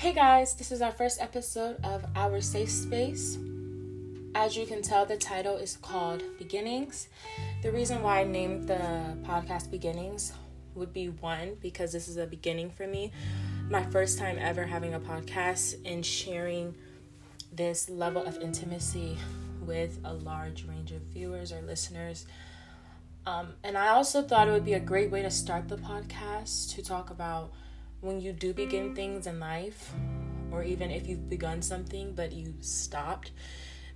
Hey guys, this is our first episode of Our Safe Space. As you can tell, the title is called Beginnings. The reason why I named the podcast Beginnings would be one, because this is a beginning for me. My first time ever having a podcast and sharing this level of intimacy with a large range of viewers or listeners. Um, and I also thought it would be a great way to start the podcast to talk about when you do begin things in life, or even if you've begun something but you stopped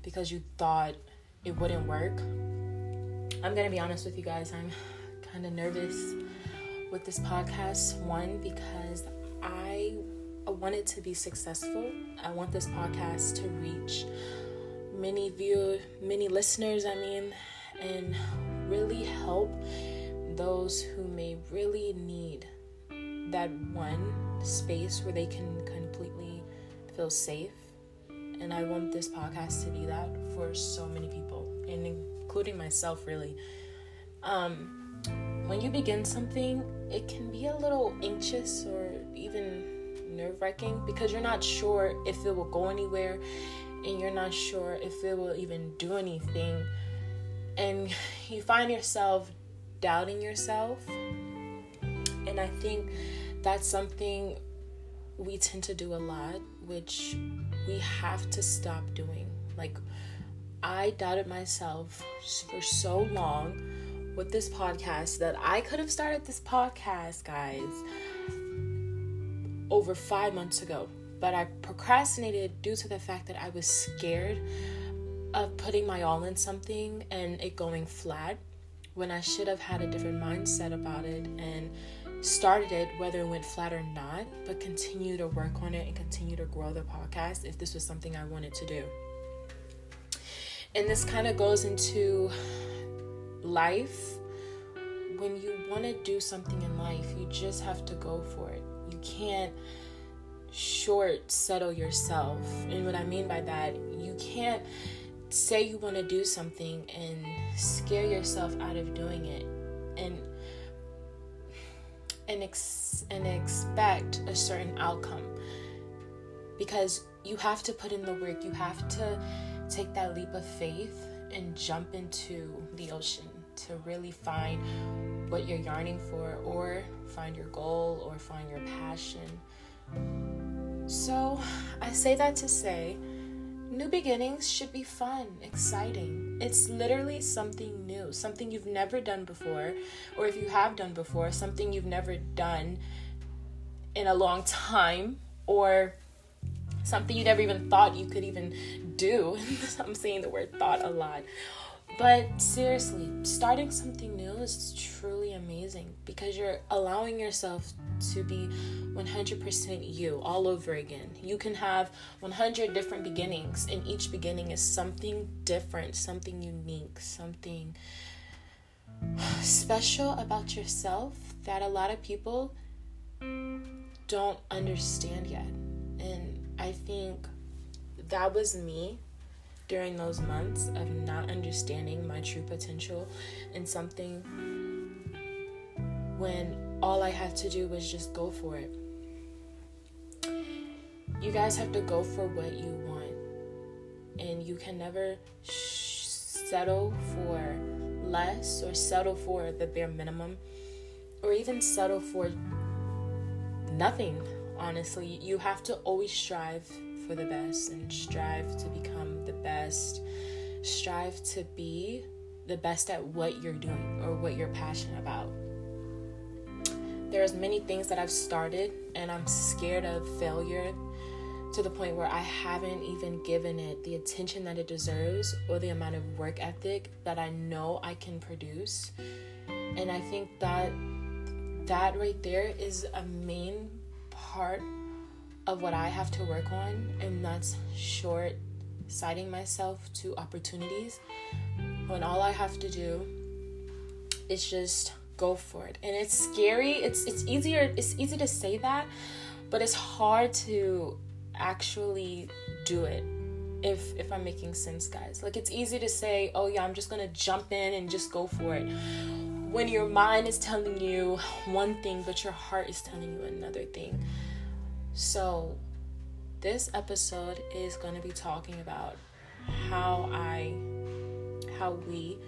because you thought it wouldn't work. I'm gonna be honest with you guys, I'm kind of nervous with this podcast. One, because I want it to be successful. I want this podcast to reach many view many listeners, I mean, and really help those who may really need that one space where they can completely feel safe. And I want this podcast to be that for so many people, and including myself, really. Um, when you begin something, it can be a little anxious or even nerve wracking because you're not sure if it will go anywhere and you're not sure if it will even do anything. And you find yourself doubting yourself. And I think that's something we tend to do a lot, which we have to stop doing. Like, I doubted myself for so long with this podcast that I could have started this podcast, guys, over five months ago. But I procrastinated due to the fact that I was scared of putting my all in something and it going flat when I should have had a different mindset about it and started it, whether it went flat or not, but continue to work on it and continue to grow the podcast if this was something I wanted to do. And this kind of goes into life. When you want to do something in life, you just have to go for it. You can't short settle yourself. And what I mean by that, you can't say you want to do something and scare yourself out of doing it. And and ex- and expect a certain outcome. Because you have to put in the work you have to take that leap of faith and jump into the ocean to really find what you're yearning for or find your goal or find your passion. So i say that to say New beginnings should be fun, exciting. It's literally something new, something you've never done before, or if you have done before, something you've never done in a long time, or something you never even thought you could even do. I'm saying the word thought a lot. But seriously, starting something new is truly amazing because you're allowing yourself to be 100% you all over again. You can have 100 different beginnings, and each beginning is something different, something unique, something special about yourself that a lot of people don't understand yet. And I think that was me during those months of not understanding my true potential and something when all I had to do was just go for it. You guys have to go for what you want, and you can never sh- settle for less or settle for the bare minimum or even settle for nothing. Honestly, you have to always strive for the best and strive to become the best. Strive to be the best at what you're doing or what you're passionate about there's many things that I've started and I'm scared of failure to the point where I haven't even given it the attention that it deserves or the amount of work ethic that I know I can produce. And I think that that right there is a main part of what I have to work on, and that's short sighting myself to opportunities when all I have to do is just go for it. And it's scary. It's it's easier it's easy to say that, but it's hard to actually do it. If if I'm making sense, guys. Like it's easy to say, "Oh yeah, I'm just going to jump in and just go for it." When your mind is telling you one thing, but your heart is telling you another thing. So, this episode is going to be talking about how I, how we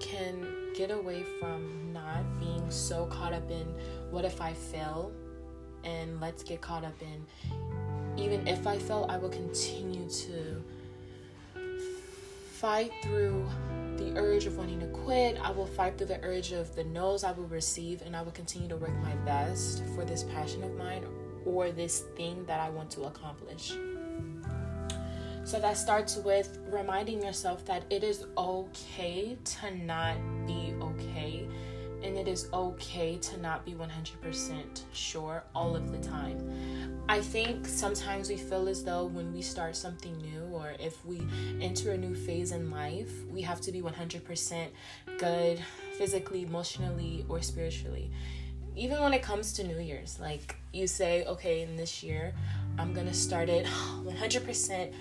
can get away from not being so caught up in what if I fail and let's get caught up in even if I fail, I will continue to fight through the urge of wanting to quit. I will fight through the urge of the no's I will receive, and I will continue to work my best for this passion of mine or this thing that I want to accomplish. So that starts with reminding yourself that it is okay to not be okay. And it is okay to not be 100% sure all of the time. I think sometimes we feel as though when we start something new or if we enter a new phase in life, we have to be 100% good physically, emotionally, or spiritually. Even when it comes to New Year's, like you say, okay, in this year, I'm gonna start it 100%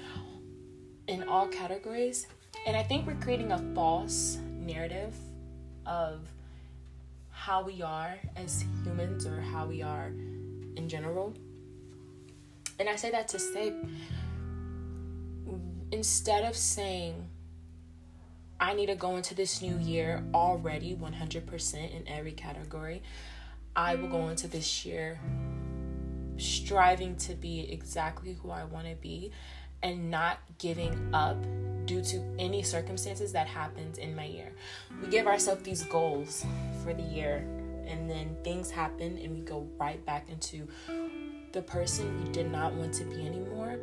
in all categories. And I think we're creating a false narrative of how we are as humans or how we are in general. And I say that to say, instead of saying, I need to go into this new year already 100% in every category, I will go into this year striving to be exactly who I want to be and not giving up due to any circumstances that happens in my year. We give ourselves these goals for the year and then things happen and we go right back into the person we did not want to be anymore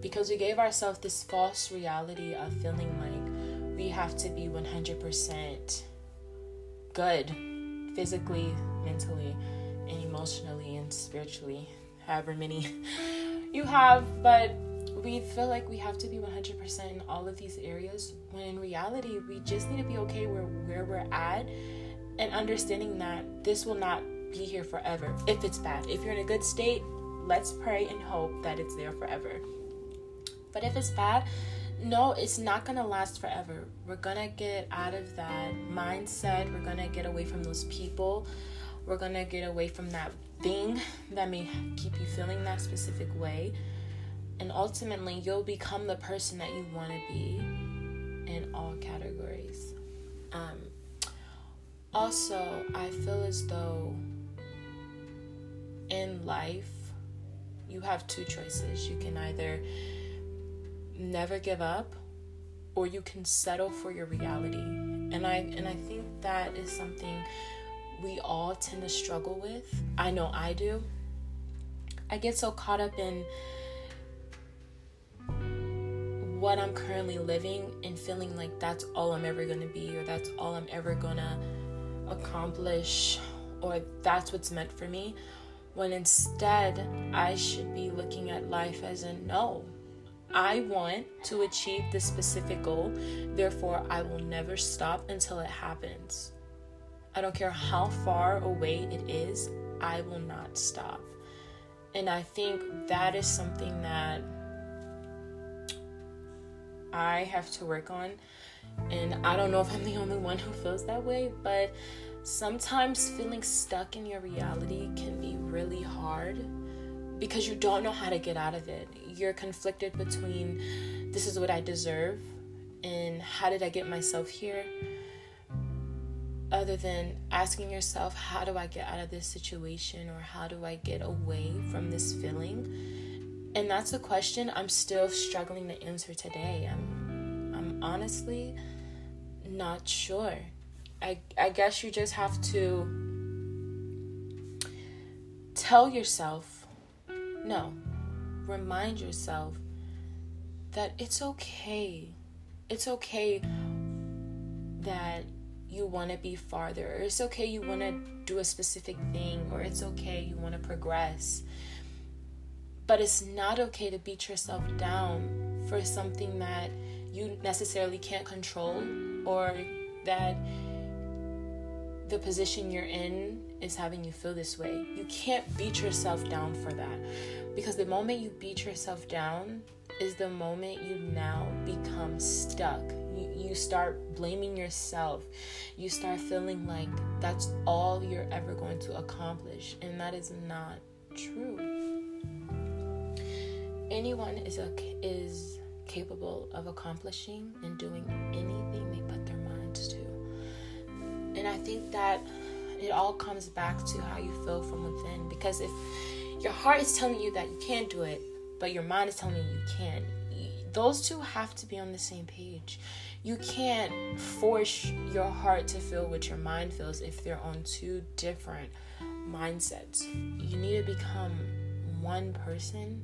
because we gave ourselves this false reality of feeling like we have to be 100% good physically, mentally, and emotionally and spiritually, however many you have, but we feel like we have to be 100% in all of these areas when in reality we just need to be okay where where we're at and understanding that this will not be here forever. If it's bad if you're in a good state let's pray and hope that it's there forever. But if it's bad no it's not gonna last forever. We're gonna get out of that mindset. We're gonna get away from those people. We're gonna get away from that thing that may keep you feeling that specific way and ultimately, you'll become the person that you want to be in all categories. Um, also, I feel as though in life, you have two choices. You can either never give up or you can settle for your reality. And I and I think that is something we all tend to struggle with. I know I do. I get so caught up in what I'm currently living and feeling like that's all I'm ever to be or that's all I'm ever to accomplish or that's what's meant for me. When instead, I should be looking at life as a no. I want to achieve this specific goal, therefore, I will never stop until it happens. I don't care how far away it is, I will not stop. And I think that is something that I have to work on. And I don't know if I'm the only one who feels that way, but sometimes feeling stuck in your reality can be really hard because you don't know how to get out of it. You're conflicted between this is what I deserve and how did I get myself here? Other than asking yourself, how do I get out of this situation or how do I get away from this feeling? And that's a question I'm still struggling to answer today. I'm I'm honestly not sure. I I guess you just have to tell yourself no. Remind yourself that it's okay. It's okay that you want to be farther. Or it's okay you want to do a specific thing or it's okay you want to progress but it's not okay to beat yourself down for something that you necessarily can't control or that the position you're in is having you feel this way. You can't beat yourself down for that because the moment you beat yourself down is the moment you now become stuck. You, you start blaming yourself. You start feeling like that's all you're ever going to accomplish, and that is not true. Anyone is a, is capable of accomplishing and doing anything they put their minds to. And I think that it all comes back to how you feel from within. Because if your heart is telling you that you can't do it, but your mind is telling you you can, those two have to be on the same page. You can't force your heart to feel what your mind feels if they're on two different mindsets. You need to become one person,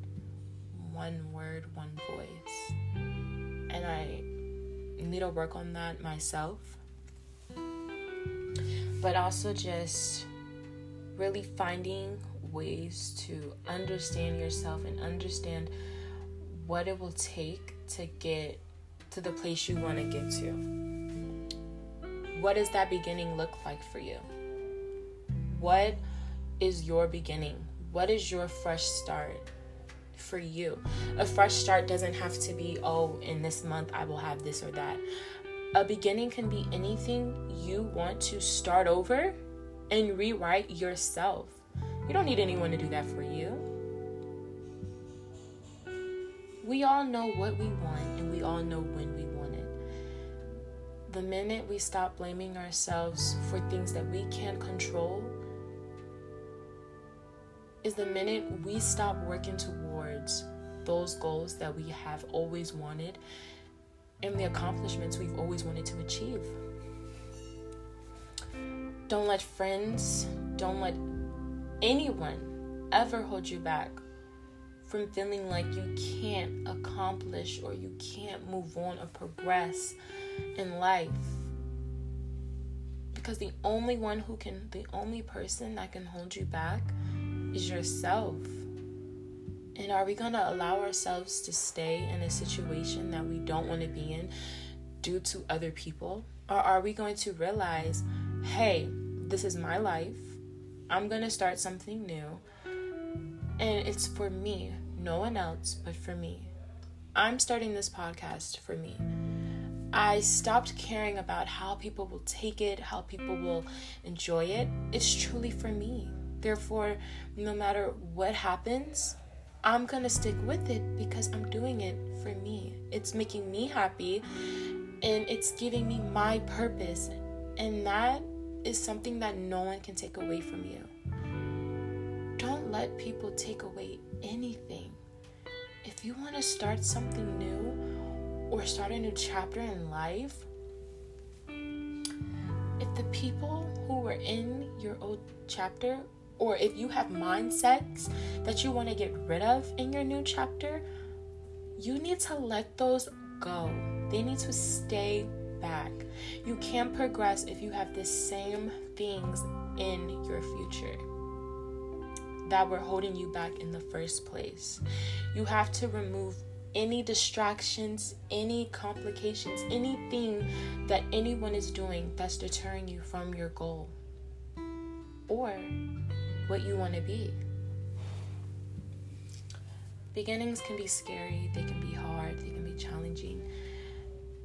one word, one voice. And I need to work on that myself. But also just really finding ways to understand yourself and understand what it will take to get to the place you want to get to. What does that beginning look like for you? What is your beginning? What is your fresh start for you? A fresh start doesn't have to be, oh, in this month I will have this or that. A beginning can be anything you want to start over and rewrite yourself. You don't need anyone to do that for you. We all know what we want and we all know when we want it. The minute we stop blaming ourselves for things that we can't control, is the minute we stop working towards those goals that we have always wanted and the accomplishments we've always wanted to achieve. Don't let friends, don't let anyone ever hold you back from feeling like you can't accomplish or you can't move on or progress in life. Because the only one who can, the only person that can hold you back is yourself. And are we going to allow ourselves to stay in a situation that we don't want to be in due to other people? Or are we going to realize, hey, this is my life. I'm going to start something new. And it's for me, no one else, but for me. I'm starting this podcast for me. I stopped caring about how people will take it, how people will enjoy it. It's truly for me. Therefore, no matter what happens, I'm going to stick with it because I'm doing it for me. It's making me happy and it's giving me my purpose. And that is something that no one can take away from you. Don't let people take away anything. If you want to start something new or start a new chapter in life, if the people who were in your old chapter or if you have mindsets that you want to get rid of in your new chapter, you need to let those go. They need to stay back. You can't progress if you have the same things in your future that were holding you back in the first place. You have to remove any distractions, any complications, anything that anyone is doing that's deterring you from your goal. Or what you want to be. Beginnings can be scary, they can be hard, they can be challenging,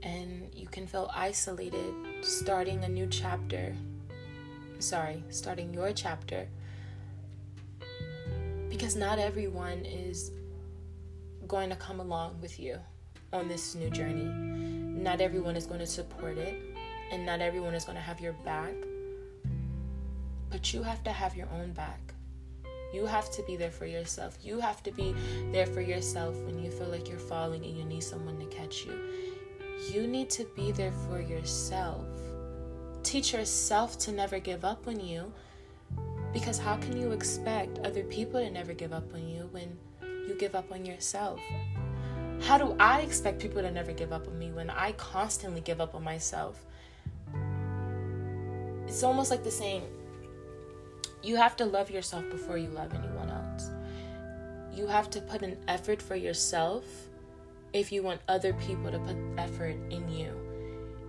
and you can feel isolated starting a new chapter. Sorry, starting your chapter. Because not everyone is going to come along with you on this new journey. Not everyone is going to support it, and not everyone is going to have your back but you have to have your own back. You have to be there for yourself. You have to be there for yourself when you feel like you're falling and you need someone to catch you. You need to be there for yourself. Teach yourself to never give up on you because how can you expect other people to never give up on you when you give up on yourself? How do I expect people to never give up on me when I constantly give up on myself? It's almost like the saying, you have to love yourself before you love anyone else. You have to put an effort for yourself if you want other people to put effort in you.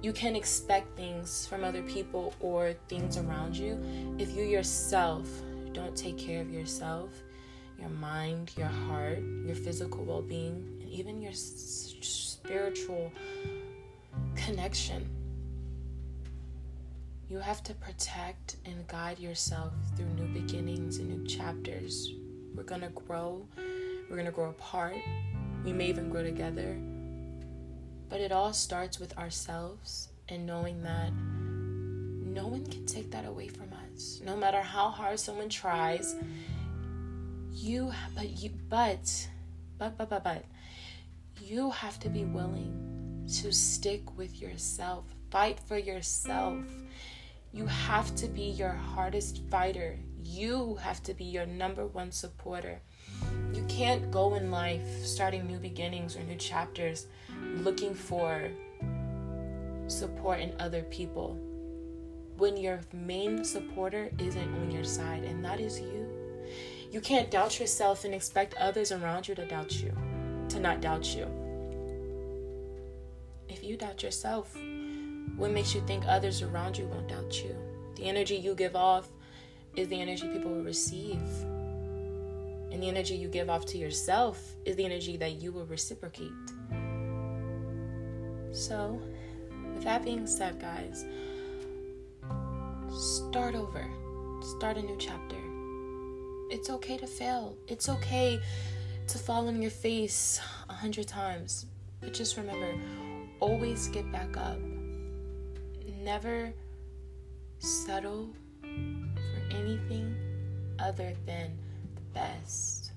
You can't expect things from other people or things around you if you yourself don't take care of yourself, your mind, your heart, your physical well being, and even your s- spiritual connection. You have to protect and guide yourself through new beginnings and new chapters. We're going to grow, we're going to grow apart, we may even grow together. But it all starts with ourselves and knowing that no one can take that away from us. No matter how hard someone tries, you but you but but but but but you have to be willing to stick with yourself. Fight for yourself. You have to be your hardest fighter. You have to be your number one supporter. You can't go in life starting new beginnings or new chapters looking for support in other people when your main supporter isn't on your side, and that is you. You can't doubt yourself and expect others around you to doubt you, to not doubt you. If you doubt yourself, what makes you think others around you won't doubt you? The energy you give off is the energy people will receive. And the energy you give off to yourself is the energy that you will reciprocate. So, with that being said, guys, start over, start a new chapter. It's okay to fail, it's okay to fall on your face a hundred times, but just remember always get back up. Never settle for anything other than the best.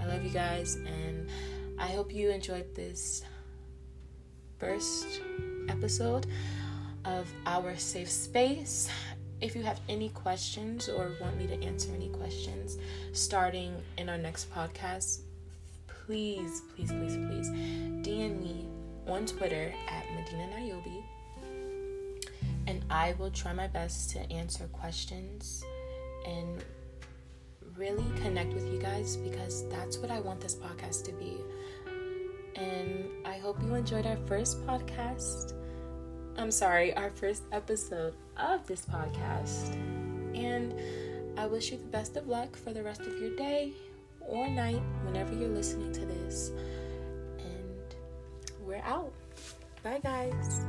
I love you guys, and I hope you enjoyed this first episode of our safe space. If you have any questions or want me to answer any questions starting in our next podcast, please, please, please, please DM me on Twitter at Madinah Nyobi, I will try my best to answer questions and really connect with you guys because that's what I want this podcast to be. And I hope you enjoyed our first podcast. I'm sorry, our first episode of this podcast. And I wish you the best of luck for the rest of your day or night whenever you're listening to this. And we're out. Bye, guys.